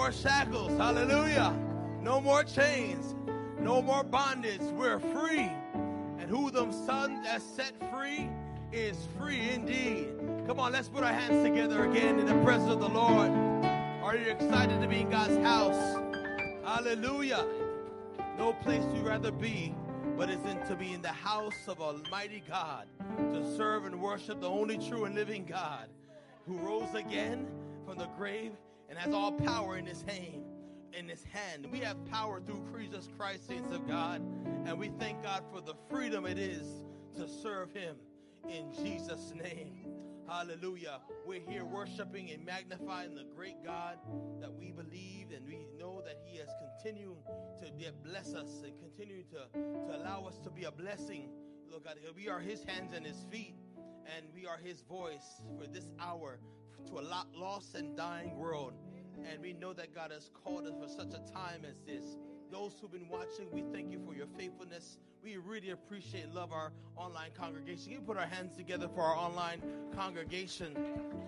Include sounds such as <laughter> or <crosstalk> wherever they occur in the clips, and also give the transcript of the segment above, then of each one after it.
more shackles. Hallelujah. No more chains. No more bondage. We're free. And who the Son has set free is free indeed. Come on, let's put our hands together again in the presence of the Lord. Are you excited to be in God's house? Hallelujah. No place you'd rather be but is in to be in the house of Almighty God to serve and worship the only true and living God who rose again from the grave and has all power in his hand. In his hand, we have power through Jesus Christ, saints of God, and we thank God for the freedom it is to serve Him in Jesus' name. Hallelujah. We're here worshiping and magnifying the great God that we believe and we know that He has continued to bless us and continue to, to allow us to be a blessing. Look, God, we are His hands and His feet, and we are His voice for this hour to a lost and dying world. And we know that God has called us for such a time as this. Those who've been watching, we thank you for your faithfulness. We really appreciate and love our online congregation. You put our hands together for our online congregation.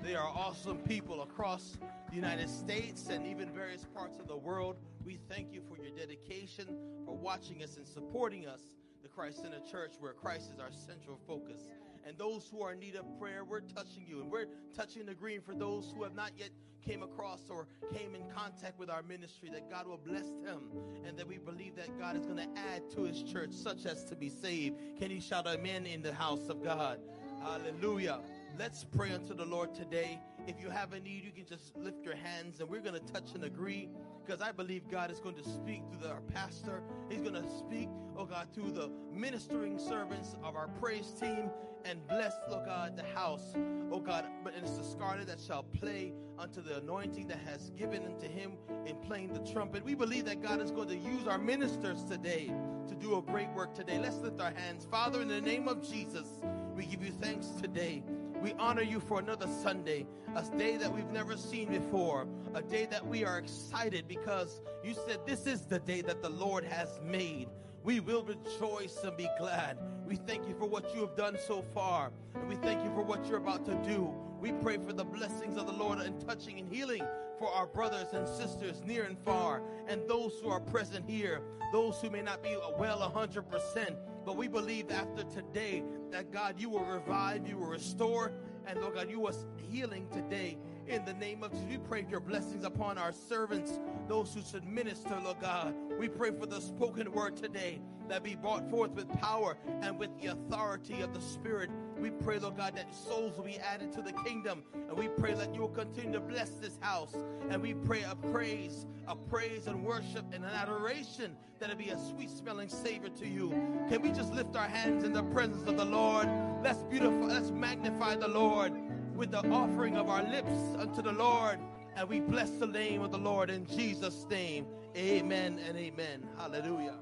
They are awesome people across the United States and even various parts of the world. We thank you for your dedication, for watching us and supporting us, the Christ Center Church, where Christ is our central focus. And those who are in need of prayer, we're touching you. And we're touching the green for those who have not yet came across or came in contact with our ministry, that God will bless them and that we believe that God is going to add to his church such as to be saved. Can you shout amen in the house of God? Hallelujah. Let's pray unto the Lord today. If you have a need, you can just lift your hands and we're going to touch and agree because I believe God is going to speak through our pastor. He's going to speak, oh God, through the ministering servants of our praise team and bless, oh God, the house, oh God. But it's the scarlet that shall play unto the anointing that has given unto him in playing the trumpet. We believe that God is going to use our ministers today to do a great work today. Let's lift our hands. Father, in the name of Jesus, we give you thanks today. We honor you for another Sunday, a day that we've never seen before, a day that we are excited because you said this is the day that the Lord has made. We will rejoice and be glad. We thank you for what you have done so far, and we thank you for what you're about to do. We pray for the blessings of the Lord and touching and healing for our brothers and sisters near and far, and those who are present here, those who may not be well 100%. But we believe after today that God, you will revive, you will restore, and Lord God, you will healing today in the name of Jesus. We pray your blessings upon our servants, those who should minister, Lord God. We pray for the spoken word today that be brought forth with power and with the authority of the Spirit. We pray, Lord God, that souls will be added to the kingdom. And we pray that you will continue to bless this house. And we pray a praise, a praise and worship and an adoration that it be a sweet smelling savor to you. Can we just lift our hands in the presence of the Lord? Let's beautify, let's magnify the Lord with the offering of our lips unto the Lord. And we bless the name of the Lord in Jesus' name. Amen and amen. Hallelujah.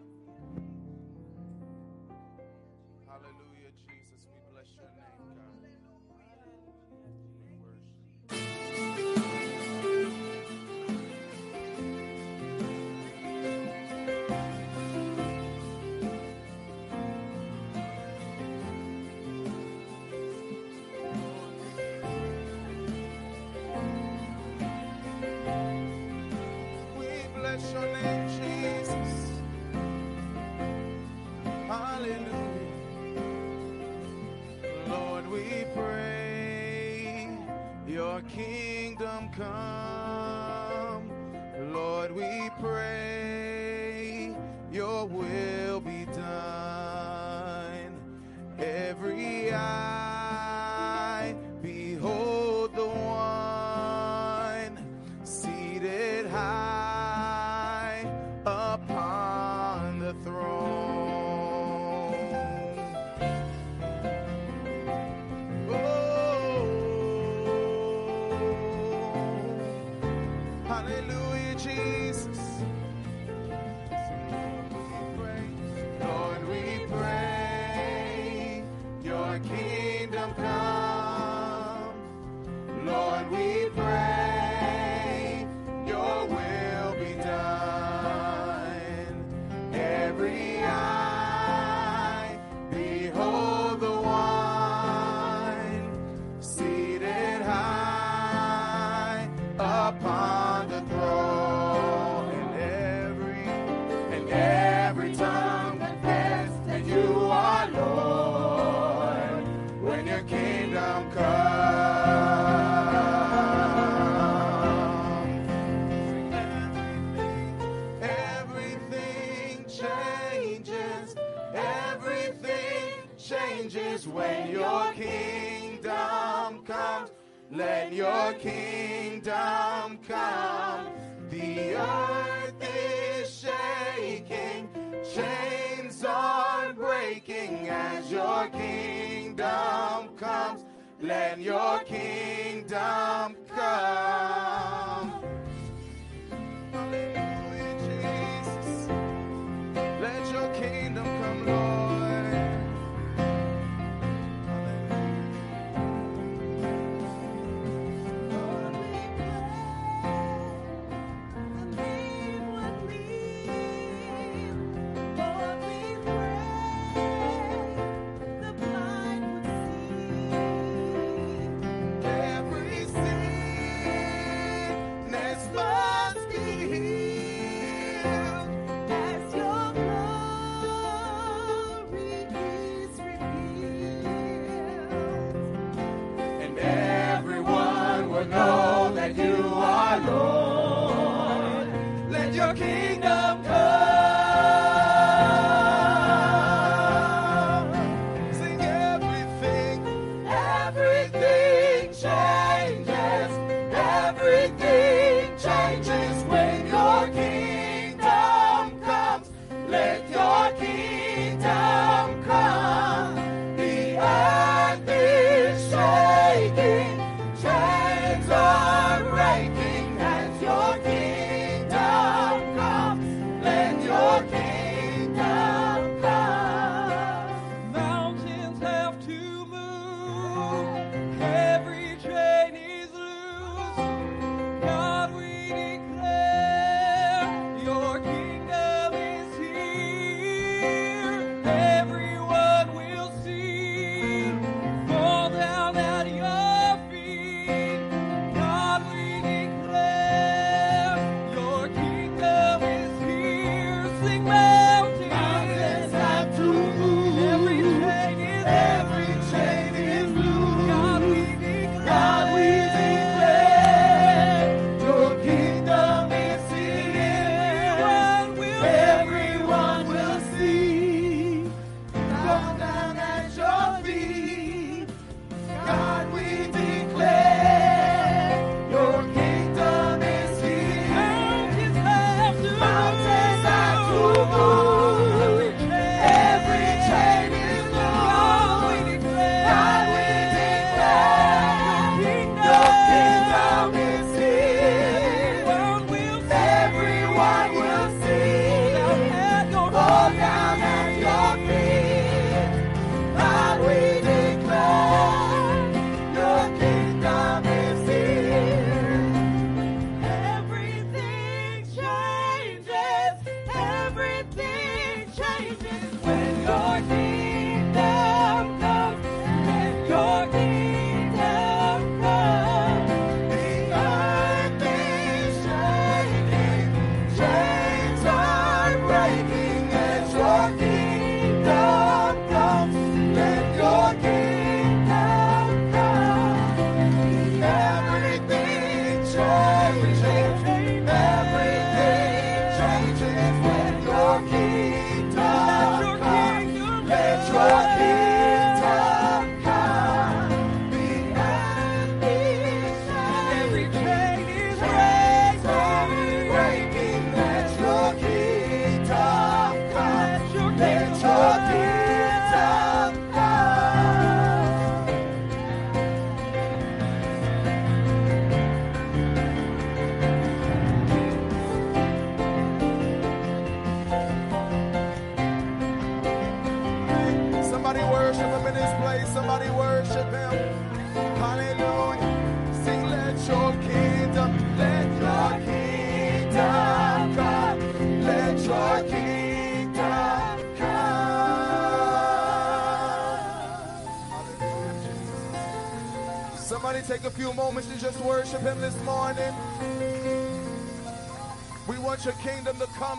Let your kingdom.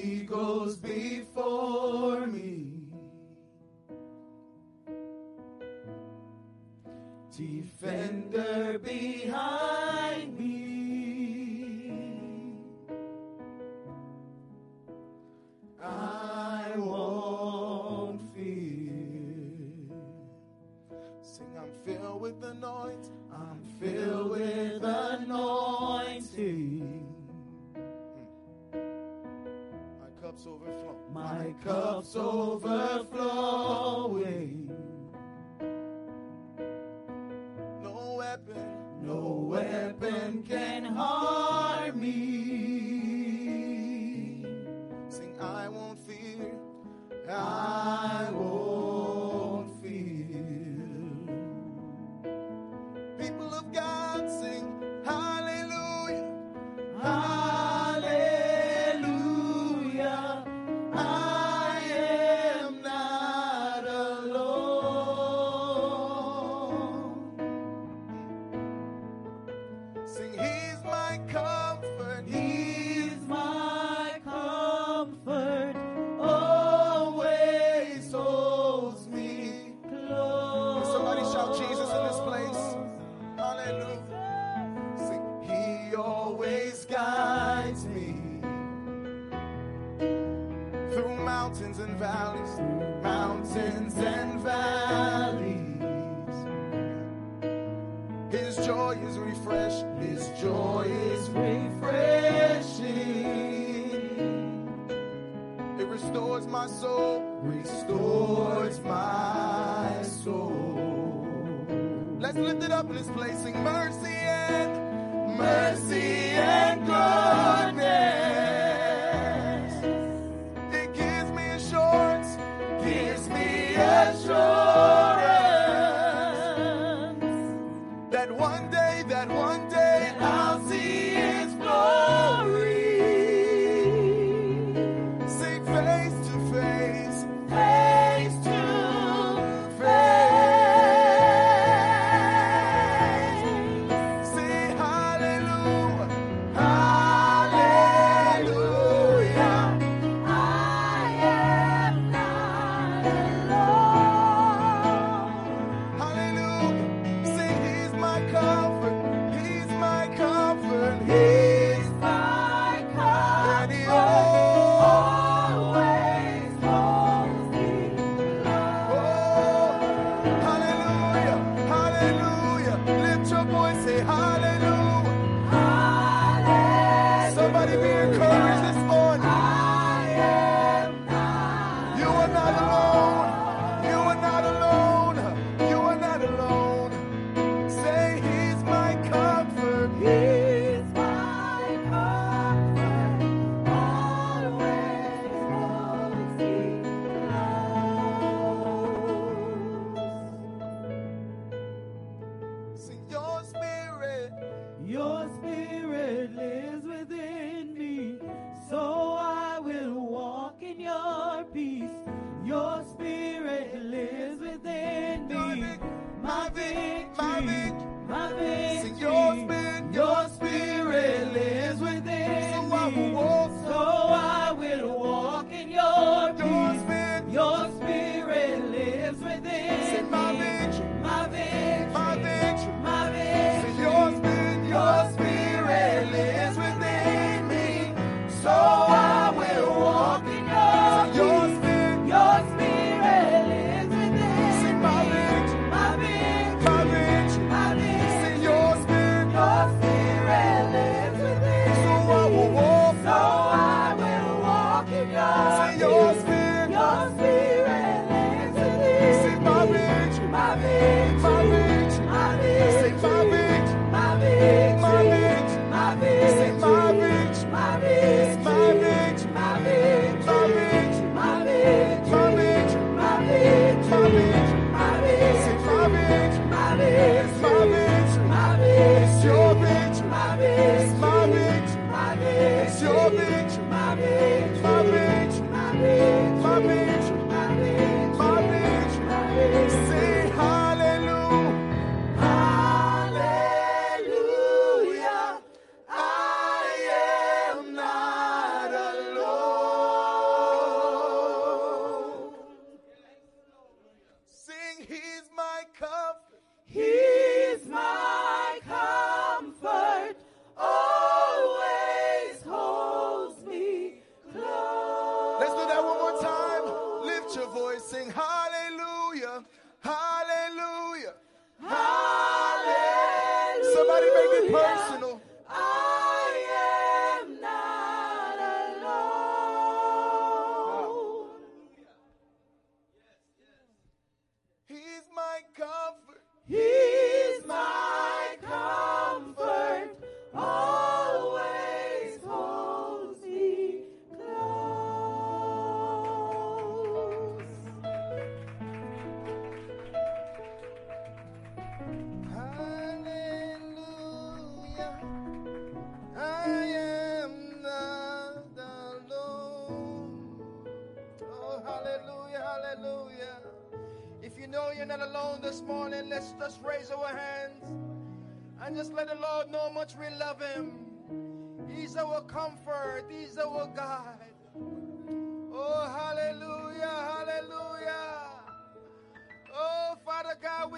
He goes before me. Defender behind me. His joy is refreshed. His joy is refreshing. It restores my soul. Restores my soul. Let's lift it up in this place. Sing mercy and mercy and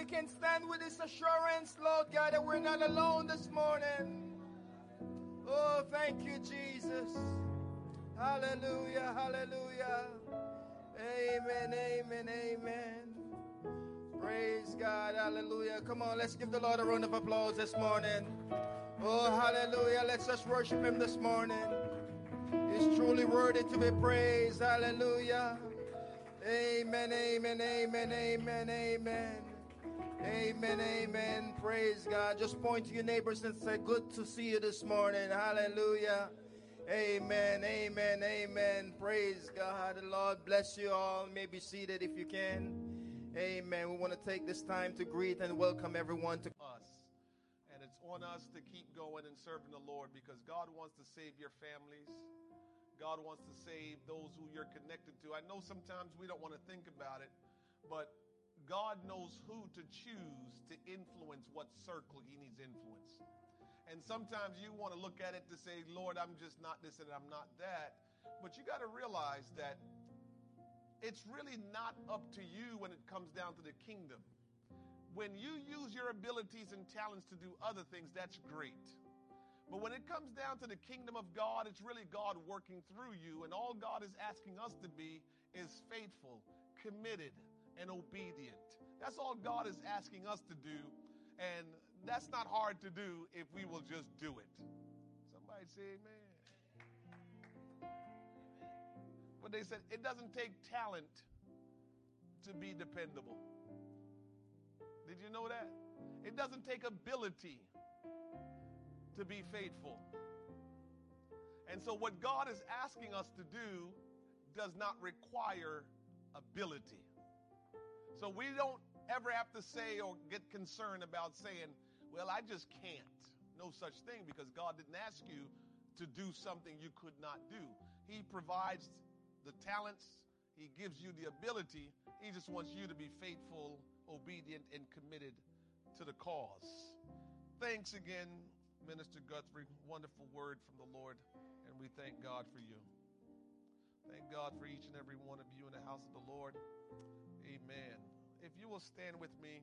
we can stand with this assurance, Lord God, that we're not alone this morning. Oh, thank you, Jesus. Hallelujah, hallelujah. Amen, amen, amen. Praise God, hallelujah. Come on, let's give the Lord a round of applause this morning. Oh, hallelujah. Let's just worship Him this morning. He's truly worthy to be praised. Hallelujah. Amen, amen, amen, amen, amen. Amen, amen. Praise God. Just point to your neighbors and say, Good to see you this morning. Hallelujah. Amen, amen, amen. Praise God. The Lord bless you all. You may be seated if you can. Amen. We want to take this time to greet and welcome everyone to us. And it's on us to keep going and serving the Lord because God wants to save your families. God wants to save those who you're connected to. I know sometimes we don't want to think about it, but God knows who to choose to influence what circle he needs influence. And sometimes you want to look at it to say, Lord, I'm just not this and I'm not that. But you got to realize that it's really not up to you when it comes down to the kingdom. When you use your abilities and talents to do other things, that's great. But when it comes down to the kingdom of God, it's really God working through you. And all God is asking us to be is faithful, committed, and obedient. That's all God is asking us to do. And that's not hard to do if we will just do it. Somebody say amen. But they said it doesn't take talent to be dependable. Did you know that? It doesn't take ability to be faithful. And so, what God is asking us to do does not require ability. So, we don't ever have to say or get concerned about saying, Well, I just can't. No such thing because God didn't ask you to do something you could not do. He provides the talents, He gives you the ability. He just wants you to be faithful, obedient, and committed to the cause. Thanks again, Minister Guthrie. Wonderful word from the Lord, and we thank God for you. Thank God for each and every one of you in the house of the Lord. Amen. If you will stand with me,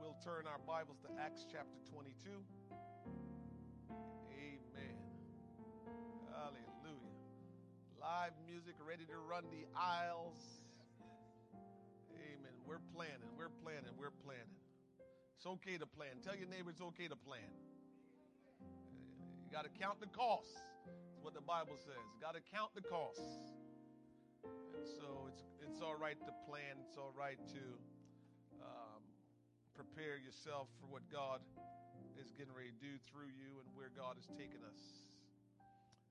we'll turn our Bibles to Acts chapter 22. Amen. Hallelujah. Live music ready to run the aisles. Amen. We're planning, we're planning, we're planning. It's okay to plan. Tell your neighbor it's okay to plan. You got to count the costs. That's what the Bible says. Got to count the costs. And so it's it's all right to plan. It's all right to um, prepare yourself for what God is getting ready to do through you and where God is taking us.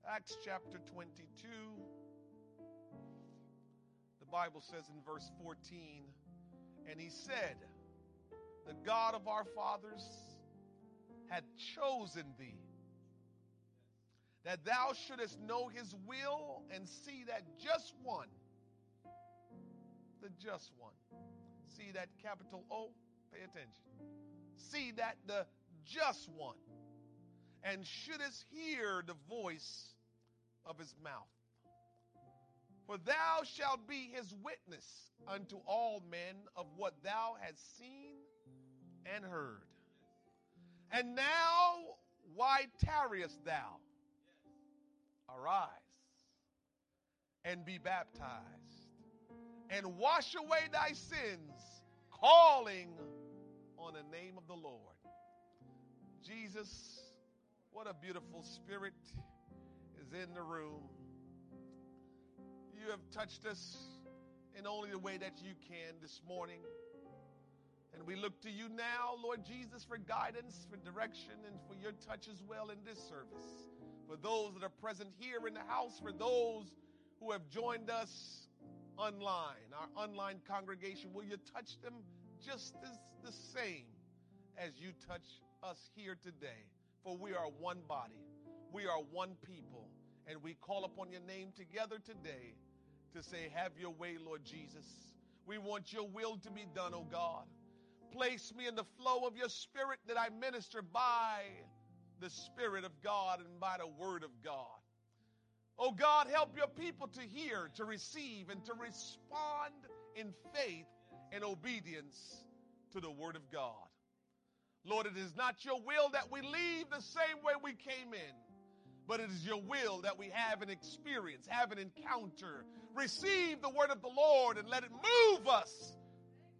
Acts chapter 22. The Bible says in verse 14, and he said, The God of our fathers had chosen thee, that thou shouldest know his will and see that just one, the just one. See that capital O? Pay attention. See that the just one, and shouldest hear the voice of his mouth. For thou shalt be his witness unto all men of what thou hast seen and heard. And now, why tarriest thou? Arise and be baptized, and wash away thy sins, calling on the name of the Lord. Jesus, what a beautiful spirit is in the room. You have touched us in only the way that you can this morning. And we look to you now, Lord Jesus, for guidance, for direction, and for your touch as well in this service. For those that are present here in the house, for those who have joined us online, our online congregation, will you touch them just as the same as you touch us here today? For we are one body, we are one people, and we call upon your name together today to say, Have your way, Lord Jesus. We want your will to be done, O God. Place me in the flow of your spirit that I minister by the Spirit of God and by the Word of God. Oh God, help your people to hear, to receive, and to respond in faith and obedience to the Word of God. Lord, it is not your will that we leave the same way we came in, but it is your will that we have an experience, have an encounter, receive the Word of the Lord, and let it move us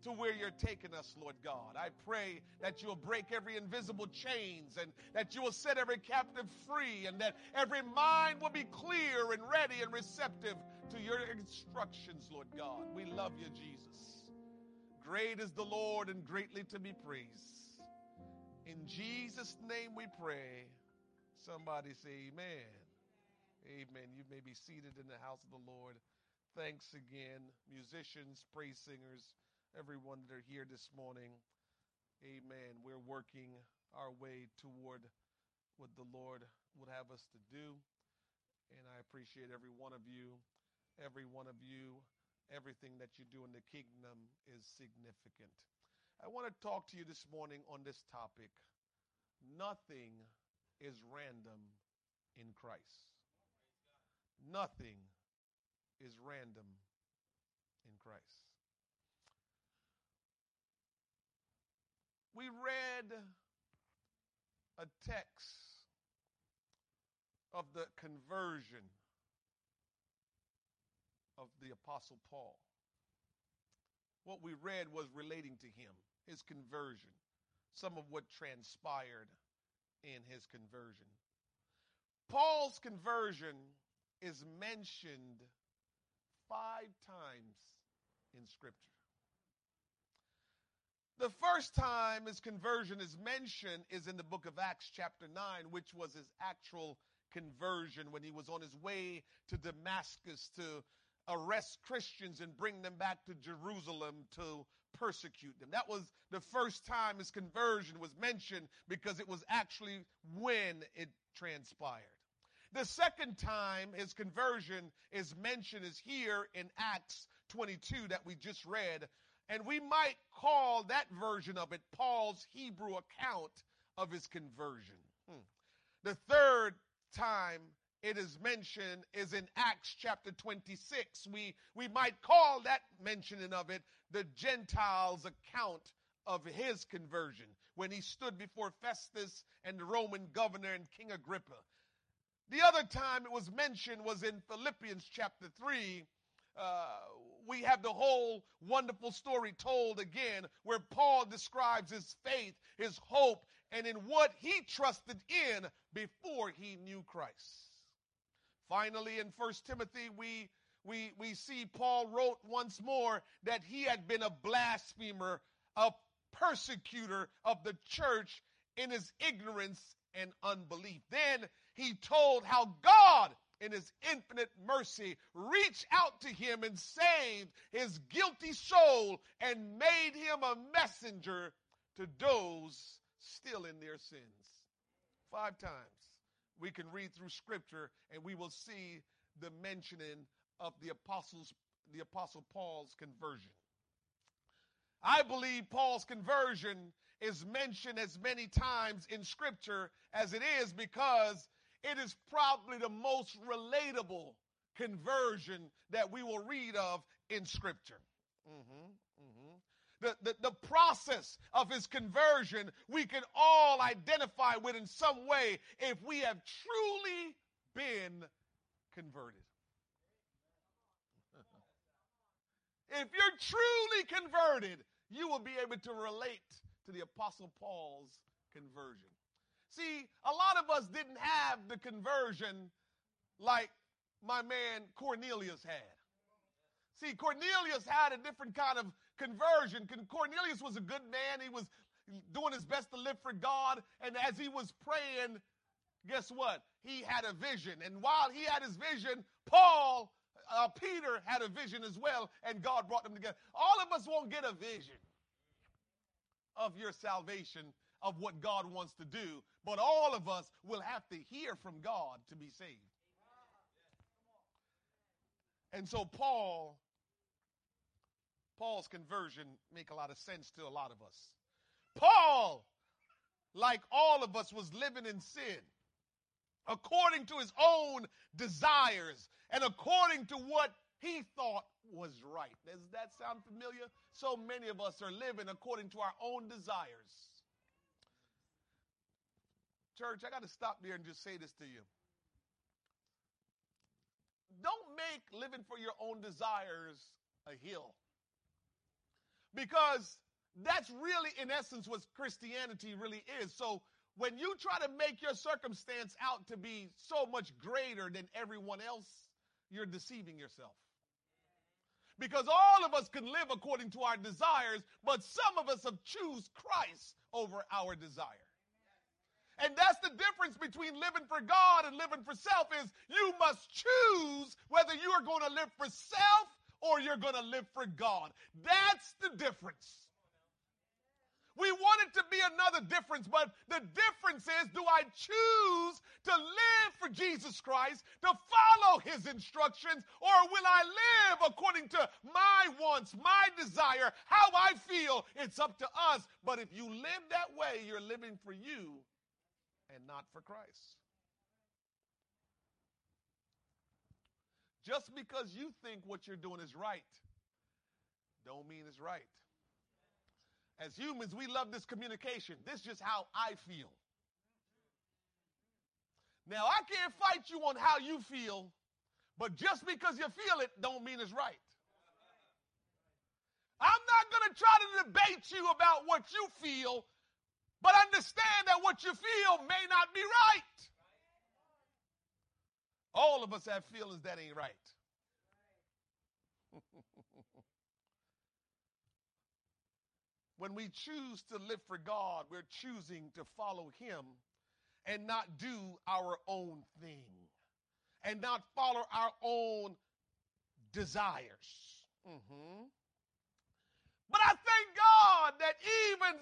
to where you're taking us, Lord God. I pray that you'll break every invisible chains and that you will set every captive free and that every mind will be clear and ready and receptive to your instructions, Lord God. We love you, Jesus. Great is the Lord and greatly to be praised. In Jesus' name we pray. Somebody say amen. Amen. You may be seated in the house of the Lord. Thanks again, musicians, praise singers everyone that are here this morning. Amen. We're working our way toward what the Lord would have us to do. And I appreciate every one of you. Every one of you, everything that you do in the kingdom is significant. I want to talk to you this morning on this topic. Nothing is random in Christ. Nothing is random in Christ. We read a text of the conversion of the Apostle Paul. What we read was relating to him, his conversion, some of what transpired in his conversion. Paul's conversion is mentioned five times in Scripture. The first time his conversion is mentioned is in the book of Acts, chapter 9, which was his actual conversion when he was on his way to Damascus to arrest Christians and bring them back to Jerusalem to persecute them. That was the first time his conversion was mentioned because it was actually when it transpired. The second time his conversion is mentioned is here in Acts 22 that we just read, and we might call that version of it Paul's Hebrew account of his conversion. Hmm. The third time it is mentioned is in Acts chapter 26. We, we might call that mentioning of it the Gentiles' account of his conversion when he stood before Festus and the Roman governor and King Agrippa. The other time it was mentioned was in Philippians chapter 3, uh, we have the whole wonderful story told again where Paul describes his faith, his hope, and in what he trusted in before he knew Christ. Finally, in First Timothy, we, we, we see Paul wrote once more that he had been a blasphemer, a persecutor of the church in his ignorance and unbelief. Then he told how God in his infinite mercy, reached out to him and saved his guilty soul and made him a messenger to those still in their sins. Five times we can read through scripture and we will see the mentioning of the apostles the apostle Paul's conversion. I believe Paul's conversion is mentioned as many times in scripture as it is because it is probably the most relatable conversion that we will read of in Scripture. Mm-hmm, mm-hmm. The, the, the process of his conversion we can all identify with in some way if we have truly been converted. <laughs> if you're truly converted, you will be able to relate to the Apostle Paul's conversion. See, a lot of us didn't have the conversion like my man Cornelius had. See, Cornelius had a different kind of conversion. Cornelius was a good man. He was doing his best to live for God. And as he was praying, guess what? He had a vision. And while he had his vision, Paul, uh, Peter had a vision as well. And God brought them together. All of us won't get a vision of your salvation of what God wants to do, but all of us will have to hear from God to be saved. And so Paul Paul's conversion make a lot of sense to a lot of us. Paul, like all of us, was living in sin according to his own desires and according to what he thought was right. Does that sound familiar? So many of us are living according to our own desires. Church, I got to stop there and just say this to you. Don't make living for your own desires a hill. Because that's really, in essence, what Christianity really is. So when you try to make your circumstance out to be so much greater than everyone else, you're deceiving yourself. Because all of us can live according to our desires, but some of us have choose Christ over our desire. And that's the difference between living for God and living for self is you must choose whether you are going to live for self or you're going to live for God. That's the difference. We want it to be another difference, but the difference is do I choose to live for Jesus Christ, to follow his instructions, or will I live according to my wants, my desire, how I feel? It's up to us. But if you live that way, you're living for you and not for Christ. Just because you think what you're doing is right, don't mean it's right. As humans, we love this communication. This is just how I feel. Now, I can't fight you on how you feel, but just because you feel it don't mean it's right. I'm not going to try to debate you about what you feel, but understand that what you feel may not be right. All of us have feelings that ain't right. <laughs> when we choose to live for God, we're choosing to follow Him and not do our own thing and not follow our own desires. Mm-hmm. But I thank God that even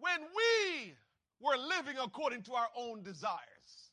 when we were living according to our own desires,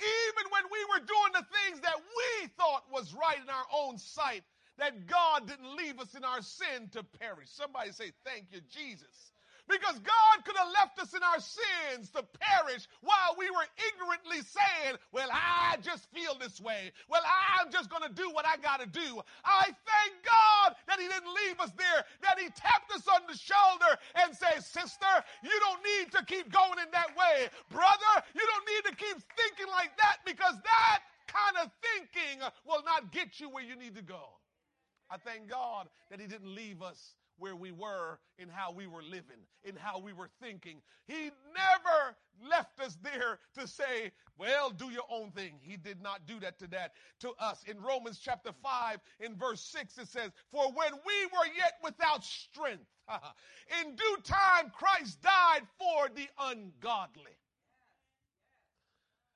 even when we were doing the things that we thought was right in our own sight, that God didn't leave us in our sin to perish. Somebody say, Thank you, Jesus. Because God could have left us in our sins to perish while we were ignorantly saying, Well, I just feel this way. Well, I'm just going to do what I got to do. I thank God that He didn't leave us there, that He tapped us on the shoulder and said, Sister, you don't need to keep going in that way. Brother, you don't need to keep thinking like that because that kind of thinking will not get you where you need to go. I thank God that He didn't leave us where we were in how we were living, in how we were thinking. He never left us there to say, well, do your own thing. He did not do that to that to us. In Romans chapter 5, in verse 6, it says, For when we were yet without strength, <laughs> in due time Christ died for the ungodly.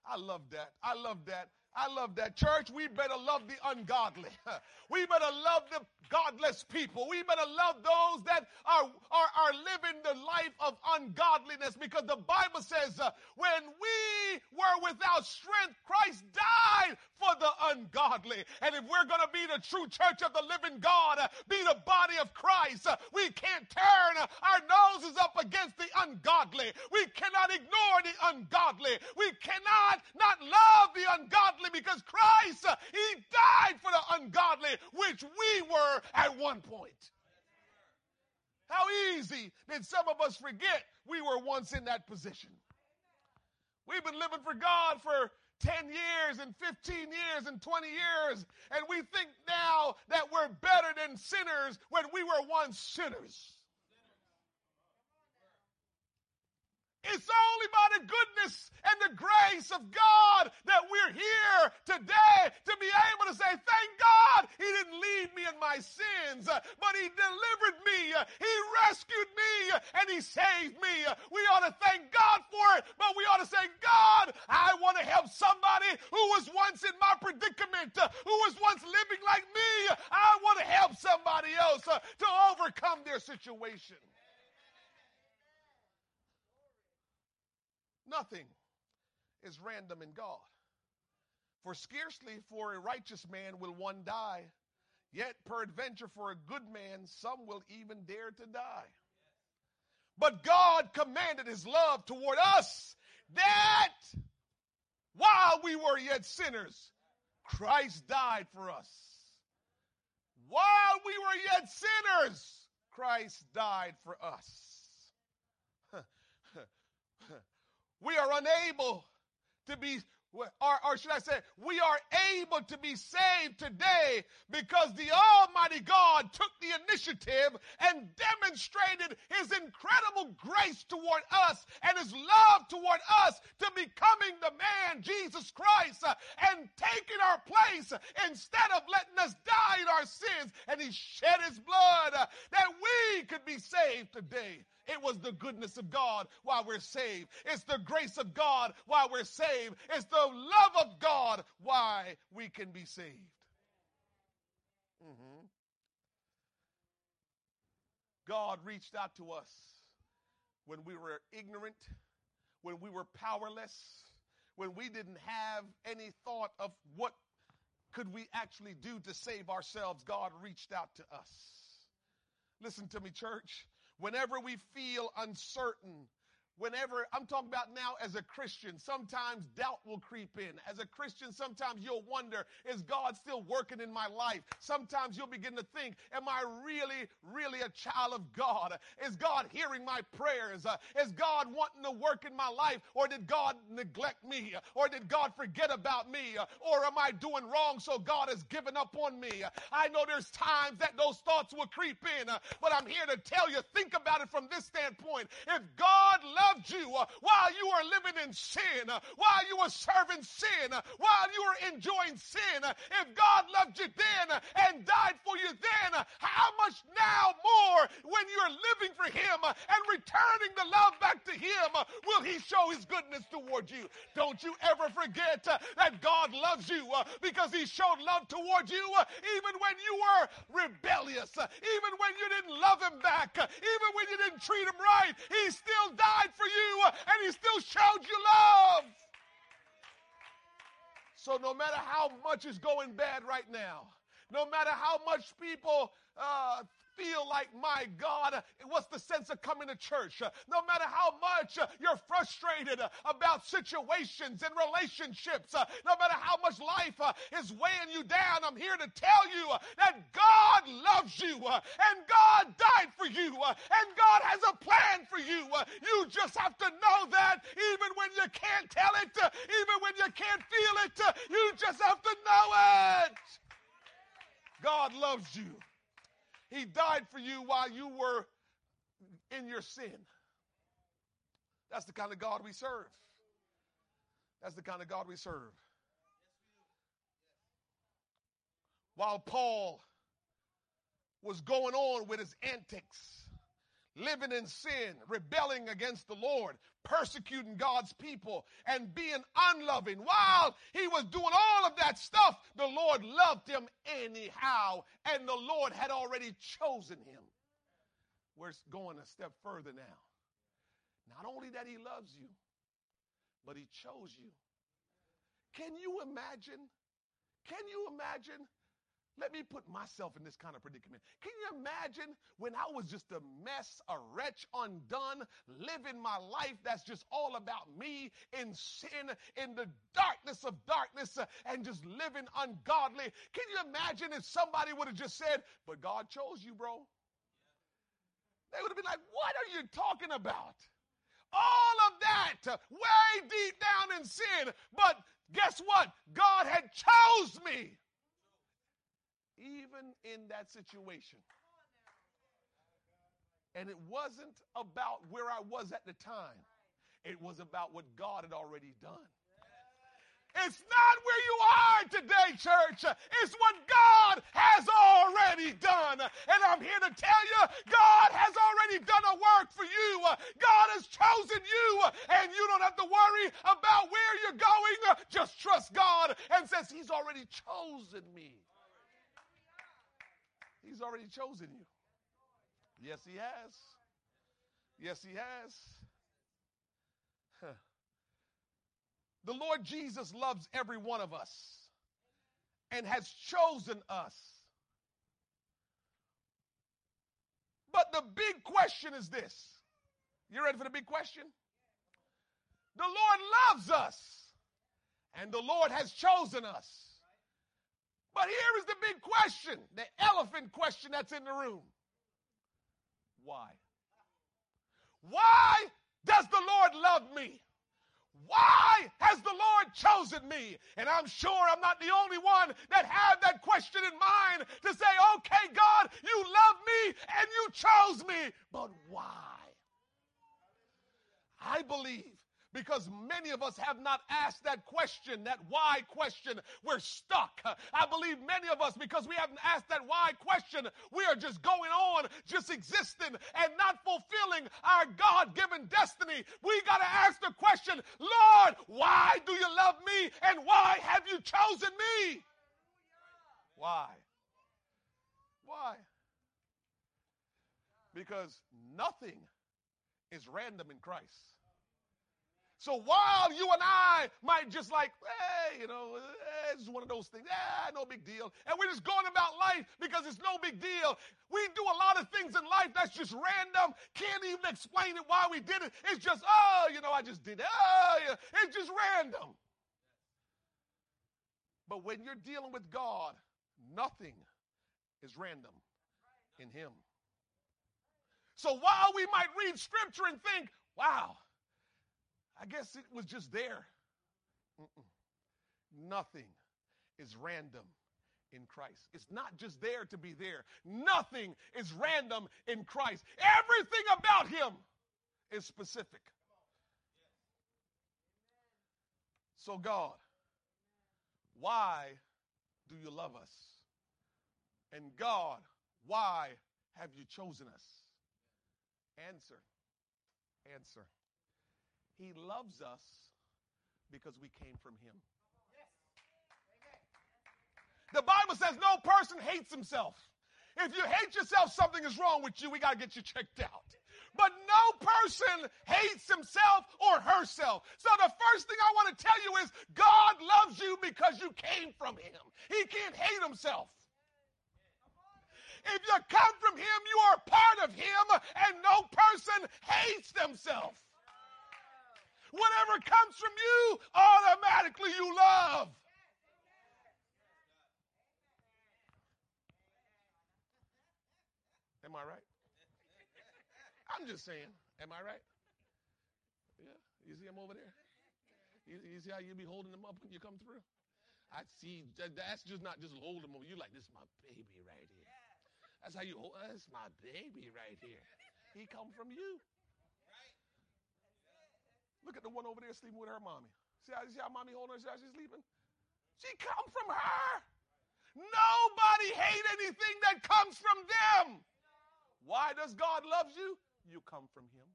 I love that. I love that. I love that. Church, we better love the ungodly. <laughs> We better love the godless people. We better love those that are, are, are living the life of ungodliness because the Bible says uh, when we were without strength, Christ died for the ungodly. And if we're going to be the true church of the living God, uh, be the body of Christ, uh, we can't turn uh, our noses up against the ungodly. We cannot ignore the ungodly. We cannot not love the ungodly because Christ, He died for the ungodly which we were at one point. How easy did some of us forget we were once in that position? We've been living for God for 10 years and 15 years and 20 years, and we think now that we're better than sinners when we were once sinners. It's only by the goodness and the grace of God that we're here today to be able to say, thank God he didn't leave me in my sins, but he delivered me, he rescued me, and he saved me. We ought to thank God for it, but we ought to say, God, I want to help somebody who was once in my predicament, who was once living like me. I want to help somebody else to overcome their situation. Nothing is random in God. For scarcely for a righteous man will one die, Yet, peradventure, for a good man, some will even dare to die. But God commanded his love toward us that while we were yet sinners, Christ died for us. While we were yet sinners, Christ died for us. We are unable to be or, or should I say, we are able to be saved today because the Almighty God took the initiative and demonstrated His incredible grace toward us and His love toward us to becoming the man, Jesus Christ, and taking our place instead of letting us die in our sins. And He shed His blood that we could be saved today. It was the goodness of God while we're saved. It's the grace of God while we're saved. It's the love of God why we can be saved. Mm-hmm. God reached out to us when we were ignorant, when we were powerless, when we didn't have any thought of what could we actually do to save ourselves. God reached out to us. Listen to me, church whenever we feel uncertain, whenever I'm talking about now as a Christian, sometimes doubt will creep in. As a Christian, sometimes you'll wonder, is God still working in my life? Sometimes you'll begin to think, am I really, really a child of God? Is God hearing my prayers? Is God wanting to work in my life? Or did God neglect me? Or did God forget about me? Or am I doing wrong so God has given up on me? I know there's times that those thoughts will creep in, but I'm here to tell you, think about it from this standpoint. If God loves loved you uh, while you were living in sin, uh, while you were serving sin, uh, while you were enjoying sin. Uh, if God loved you then uh, and died for you then, uh, how much now more when you're living for Him and returning the love back to Him will He show His goodness towards you? Don't you ever forget that God loves you because He showed love towards you even when you were rebellious, even when you didn't love Him back, even when you didn't treat Him right. He still died for you and he still showed you love. So no matter how much is going bad right now, no matter how much people uh, feel like, my God, uh, what's the sense of coming to church? Uh, no matter how much uh, you're frustrated about situations and relationships, no matter how much life is weighing you down, I'm here to tell you that God loves you and God died for you and God has a plan for you. You just have to know that even when you can't tell it, even when you can't feel it, you just have to know it. God loves you. He died for you while you were in your sin. That's the kind of God we serve. That's the kind of God we serve. While Paul was going on with his antics, living in sin, rebelling against the Lord, persecuting God's people, and being unloving. While he was doing all of that stuff, the Lord loved him anyhow, and the Lord had already chosen him. We're going a step further now. Not only that he loves you, but he chose you. Can you imagine? Can you imagine let me put myself in this kind of predicament. Can you imagine when I was just a mess, a wretch, undone, living my life that's just all about me in sin, in the darkness of darkness, uh, and just living ungodly? Can you imagine if somebody would have just said, But God chose you, bro? They would have been like, What are you talking about? All of that uh, way deep down in sin. But guess what? God had chose me even in that situation. And it wasn't about where I was at the time, it was about what God had already done. It's not where you are today, church. It's what God has already done. And I'm here to tell you, God has already done a work for you. God has chosen you, and you don't have to worry about where you're going. Just trust God and says, He's already chosen me. He's already chosen you. Yes, He has. Yes, He has. Huh. The Lord Jesus loves every one of us and has chosen us But the big question is this. You ready for the big question? The Lord loves us, and the Lord has chosen us. But here is the big question, the elephant question that's in the room. Why? Why does the Lord love me? Why has the Lord chosen me? And I'm sure I'm not the only one that had that question in mind to say, okay, God, you love me and you chose me, but why? I believe because many of us have not asked that question, that why question. We're stuck. I believe many of us, because we haven't asked that why question, we are just going on, just existing and not fulfilling our God given destiny. We got to ask the question, Lord, why do you love me? And why have you chosen me? Why? Why? Because nothing is random in Christ. So while you and I might just like, hey, you know, eh, it's one of those things, yeah, no big deal. And we're just going about life because it's no big deal. We do a lot of things in life that's just random. Can't even explain it why we did it. It's just, oh, you know, I just did it. Oh, yeah. It's just random. But when you're dealing with God, nothing is random in Him. So while we might read scripture and think, wow, I guess it was just there. Mm-mm. Nothing is random in Christ. It's not just there to be there. Nothing is random in Christ. Everything about Him is specific. So, God, why do you love us? And God, why have you chosen us? Answer. Answer. He loves us because we came from Him. The Bible says no person hates himself. If you hate yourself, something is wrong with you. We got to get you checked out. But no person hates himself or herself. So the first thing I want to tell you is God loves you because you came from him. He can't hate himself. If you come from him, you are part of him, and no person hates themselves. Whatever comes from you, automatically you love. Am I right? I'm just saying. Am I right? Yeah. You see him over there? You, you see how you be holding him up when you come through? I see. That's just not just holding him over. You like this is my baby right here. That's how you hold. That's my baby right here. He come from you. Look at the one over there sleeping with her mommy. See how, see how mommy holding her? See how she's sleeping? She come from her. Nobody hate anything that comes from them. Why does God love you? You come from him.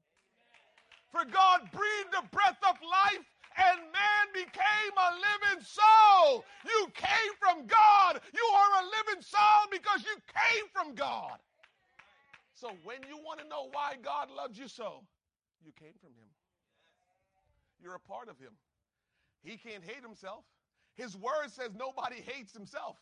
For God breathed the breath of life and man became a living soul. You came from God. You are a living soul because you came from God. So when you want to know why God loves you so, you came from him. You're a part of him. He can't hate himself. His word says nobody hates himself.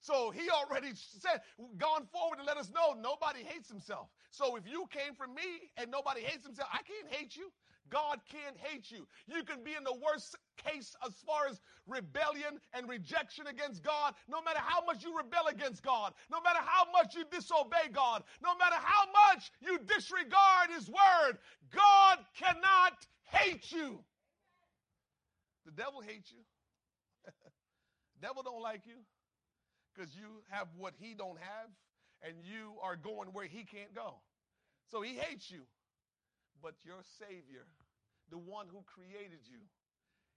So he already said, gone forward to let us know nobody hates himself. So if you came from me and nobody hates himself, I can't hate you. God can't hate you. You can be in the worst case as far as rebellion and rejection against God, no matter how much you rebel against God, no matter how much you disobey God, no matter how much you disregard His word, God cannot hate you. The devil hates you. <laughs> devil don't like you because you have what he don't have and you are going where he can't go. So he hates you. But your Savior, the one who created you,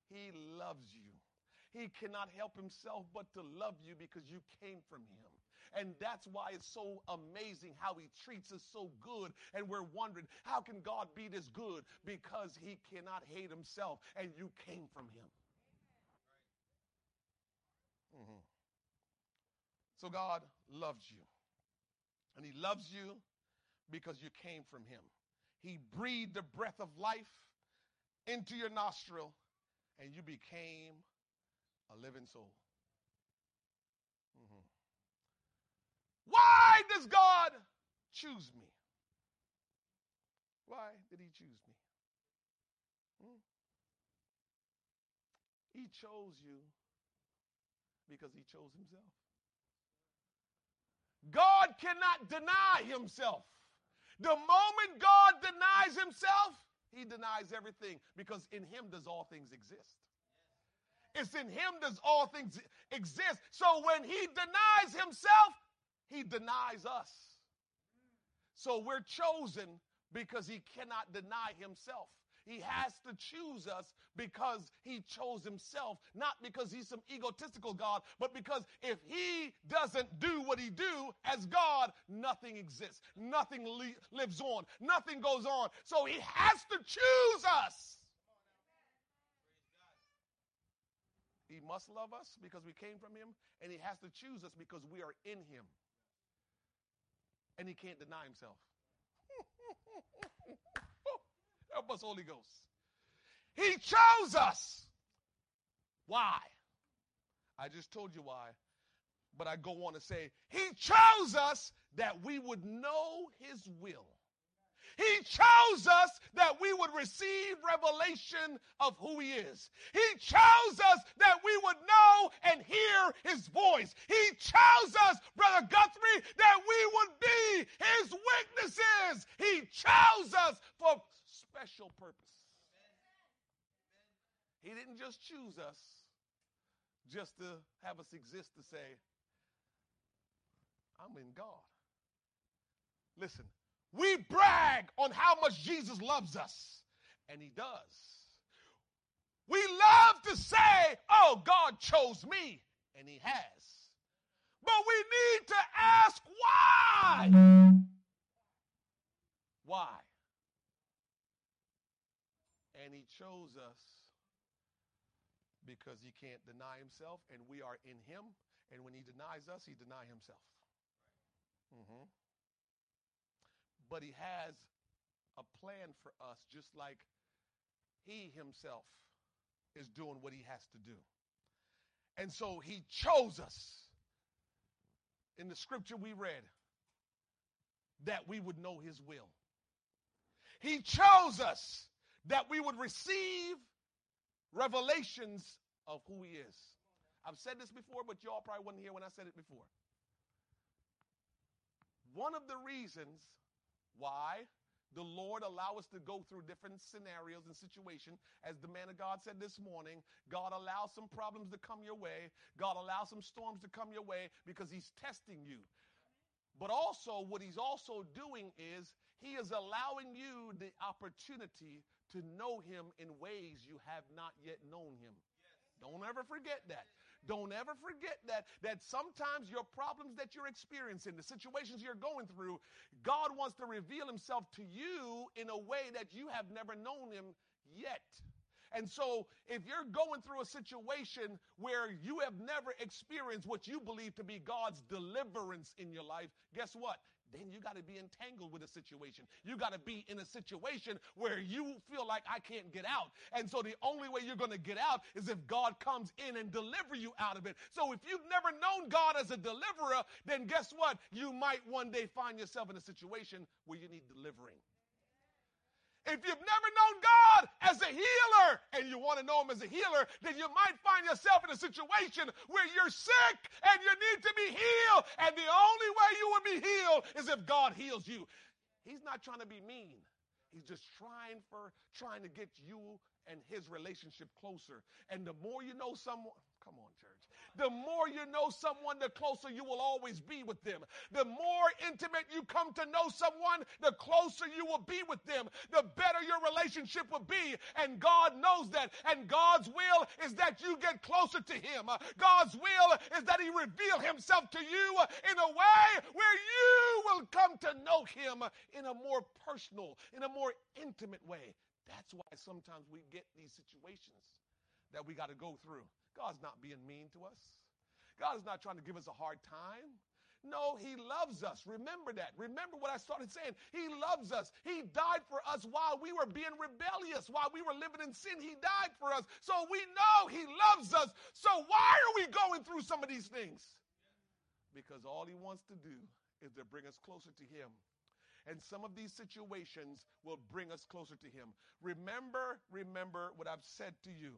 he loves you. He cannot help himself but to love you because you came from him. And that's why it's so amazing how he treats us so good. And we're wondering, how can God be this good? Because he cannot hate himself and you came from him. Mm-hmm. So God loves you. And he loves you because you came from him. He breathed the breath of life into your nostril and you became a living soul. Why does God choose me? Why did he choose me? Hmm? He chose you because he chose himself. God cannot deny himself. The moment God denies himself, he denies everything because in him does all things exist. It's in him does all things exist. So when he denies himself, he denies us. So we're chosen because he cannot deny himself. He has to choose us because he chose himself, not because he's some egotistical God, but because if he doesn't do what he do as God, nothing exists. Nothing li- lives on. Nothing goes on. So he has to choose us. He must love us because we came from him, and he has to choose us because we are in him. And he can't deny himself. <laughs> Help us, Holy Ghost. He chose us. Why? I just told you why. But I go on to say, He chose us that we would know His will. He chose us that we would receive revelation of who He is. He chose us that we would know and hear His voice. He chose us, Brother Guthrie, that we would be His witnesses. He chose us for special purpose. He didn't just choose us just to have us exist to say, I'm in God. Listen, we brag on how much Jesus loves us, and He does. We love to say, Oh, God chose me, and He has. But we need to ask why. Why? And He chose us because He can't deny Himself, and we are in Him. And when He denies us, He denies Himself. Mm-hmm. But He has a plan for us, just like He Himself is doing what He has to do. And so He chose us in the scripture we read that we would know His will. He chose us that we would receive revelations of who He is. I've said this before, but y'all probably wasn't here when I said it before. One of the reasons why the Lord allow us to go through different scenarios and situations, as the man of God said this morning, God allows some problems to come your way. God allows some storms to come your way because He's testing you. But also, what He's also doing is He is allowing you the opportunity to know Him in ways you have not yet known Him. Don't ever forget that. Don't ever forget that that sometimes your problems that you're experiencing, the situations you're going through, God wants to reveal himself to you in a way that you have never known him yet. And so, if you're going through a situation where you have never experienced what you believe to be God's deliverance in your life, guess what? Then you got to be entangled with a situation. You got to be in a situation where you feel like I can't get out. And so the only way you're going to get out is if God comes in and deliver you out of it. So if you've never known God as a deliverer, then guess what? You might one day find yourself in a situation where you need delivering. If you've never known God as a healer and you want to know Him as a healer, then you might find yourself in a situation where you're sick and you need to be healed. And the only way you will be healed is if God heals you. He's not trying to be mean. He's just trying for trying to get you and his relationship closer. And the more you know someone, come on, church. The more you know someone, the closer you will always be with them. The more intimate you come to know someone, the closer you will be with them. The better your relationship will be. And God knows that. And God's will is that you get closer to Him. God's will is that He reveal Himself to you in a way where you will come to know Him in a more personal, in a more intimate way. That's why sometimes we get these situations that we got to go through. God's not being mean to us. God is not trying to give us a hard time. No, he loves us. Remember that. Remember what I started saying. He loves us. He died for us while we were being rebellious, while we were living in sin. He died for us. So we know he loves us. So why are we going through some of these things? Because all he wants to do is to bring us closer to him And some of these situations will bring us closer to Him. Remember, remember what I've said to you.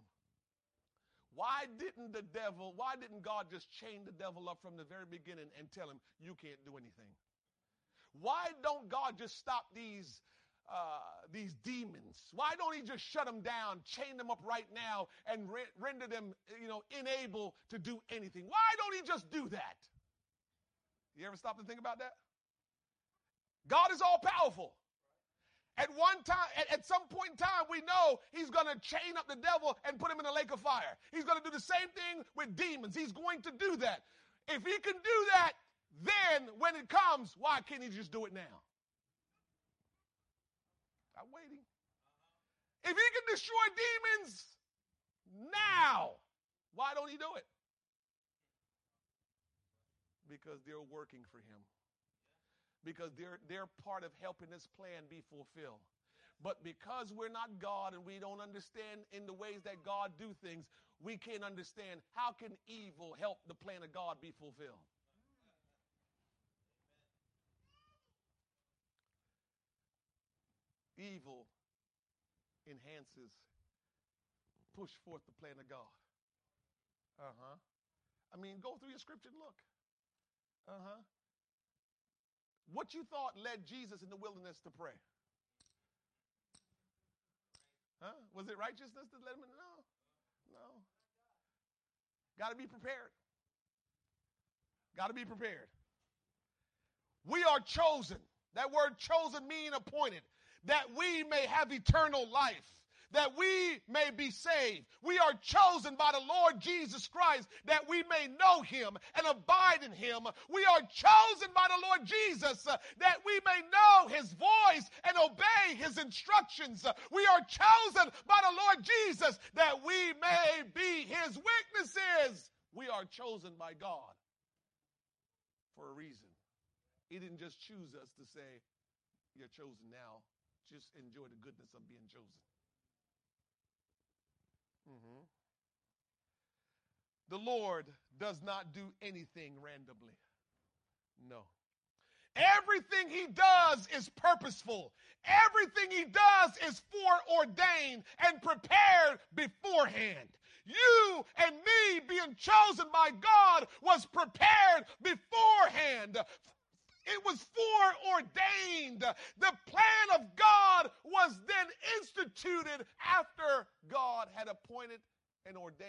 Why didn't the devil, why didn't God just chain the devil up from the very beginning and tell him, you can't do anything? Why don't God just stop these uh, these demons? Why don't He just shut them down, chain them up right now, and re- render them, you know, unable to do anything? Why don't He just do that? You ever stop to think about that? God is all powerful. At one time, at, at some point in time, we know he's going to chain up the devil and put him in a lake of fire. He's going to do the same thing with demons. He's going to do that. If he can do that, then when it comes, why can't he just do it now? I'm waiting. If he can destroy demons now, why don't he do it? Because they're working for him. Because they're, they're part of helping this plan be fulfilled. But because we're not God and we don't understand in the ways that God do things, we can't understand how can evil help the plan of God be fulfilled. Evil enhances, push forth the plan of God. Uh huh. I mean, go through your scripture and look. Uh huh. What you thought led Jesus in the wilderness to pray? Huh? Was it righteousness that led him? No. No. Got to be prepared. Got to be prepared. We are chosen. That word chosen mean appointed. That we may have eternal life that we may be saved. We are chosen by the Lord Jesus Christ that we may know him and abide in him. We are chosen by the Lord Jesus uh, that we may know his voice and obey his instructions. We are chosen by the Lord Jesus that we may be his witnesses. We are chosen by God for a reason. He didn't just choose us to say, You're chosen now. Just enjoy the goodness of being chosen. Mm-hmm. The Lord does not do anything randomly. No. Everything he does is purposeful. Everything he does is foreordained and prepared beforehand. You and me being chosen by God was prepared beforehand. It was foreordained. The plan of God was then instituted after God had appointed and ordained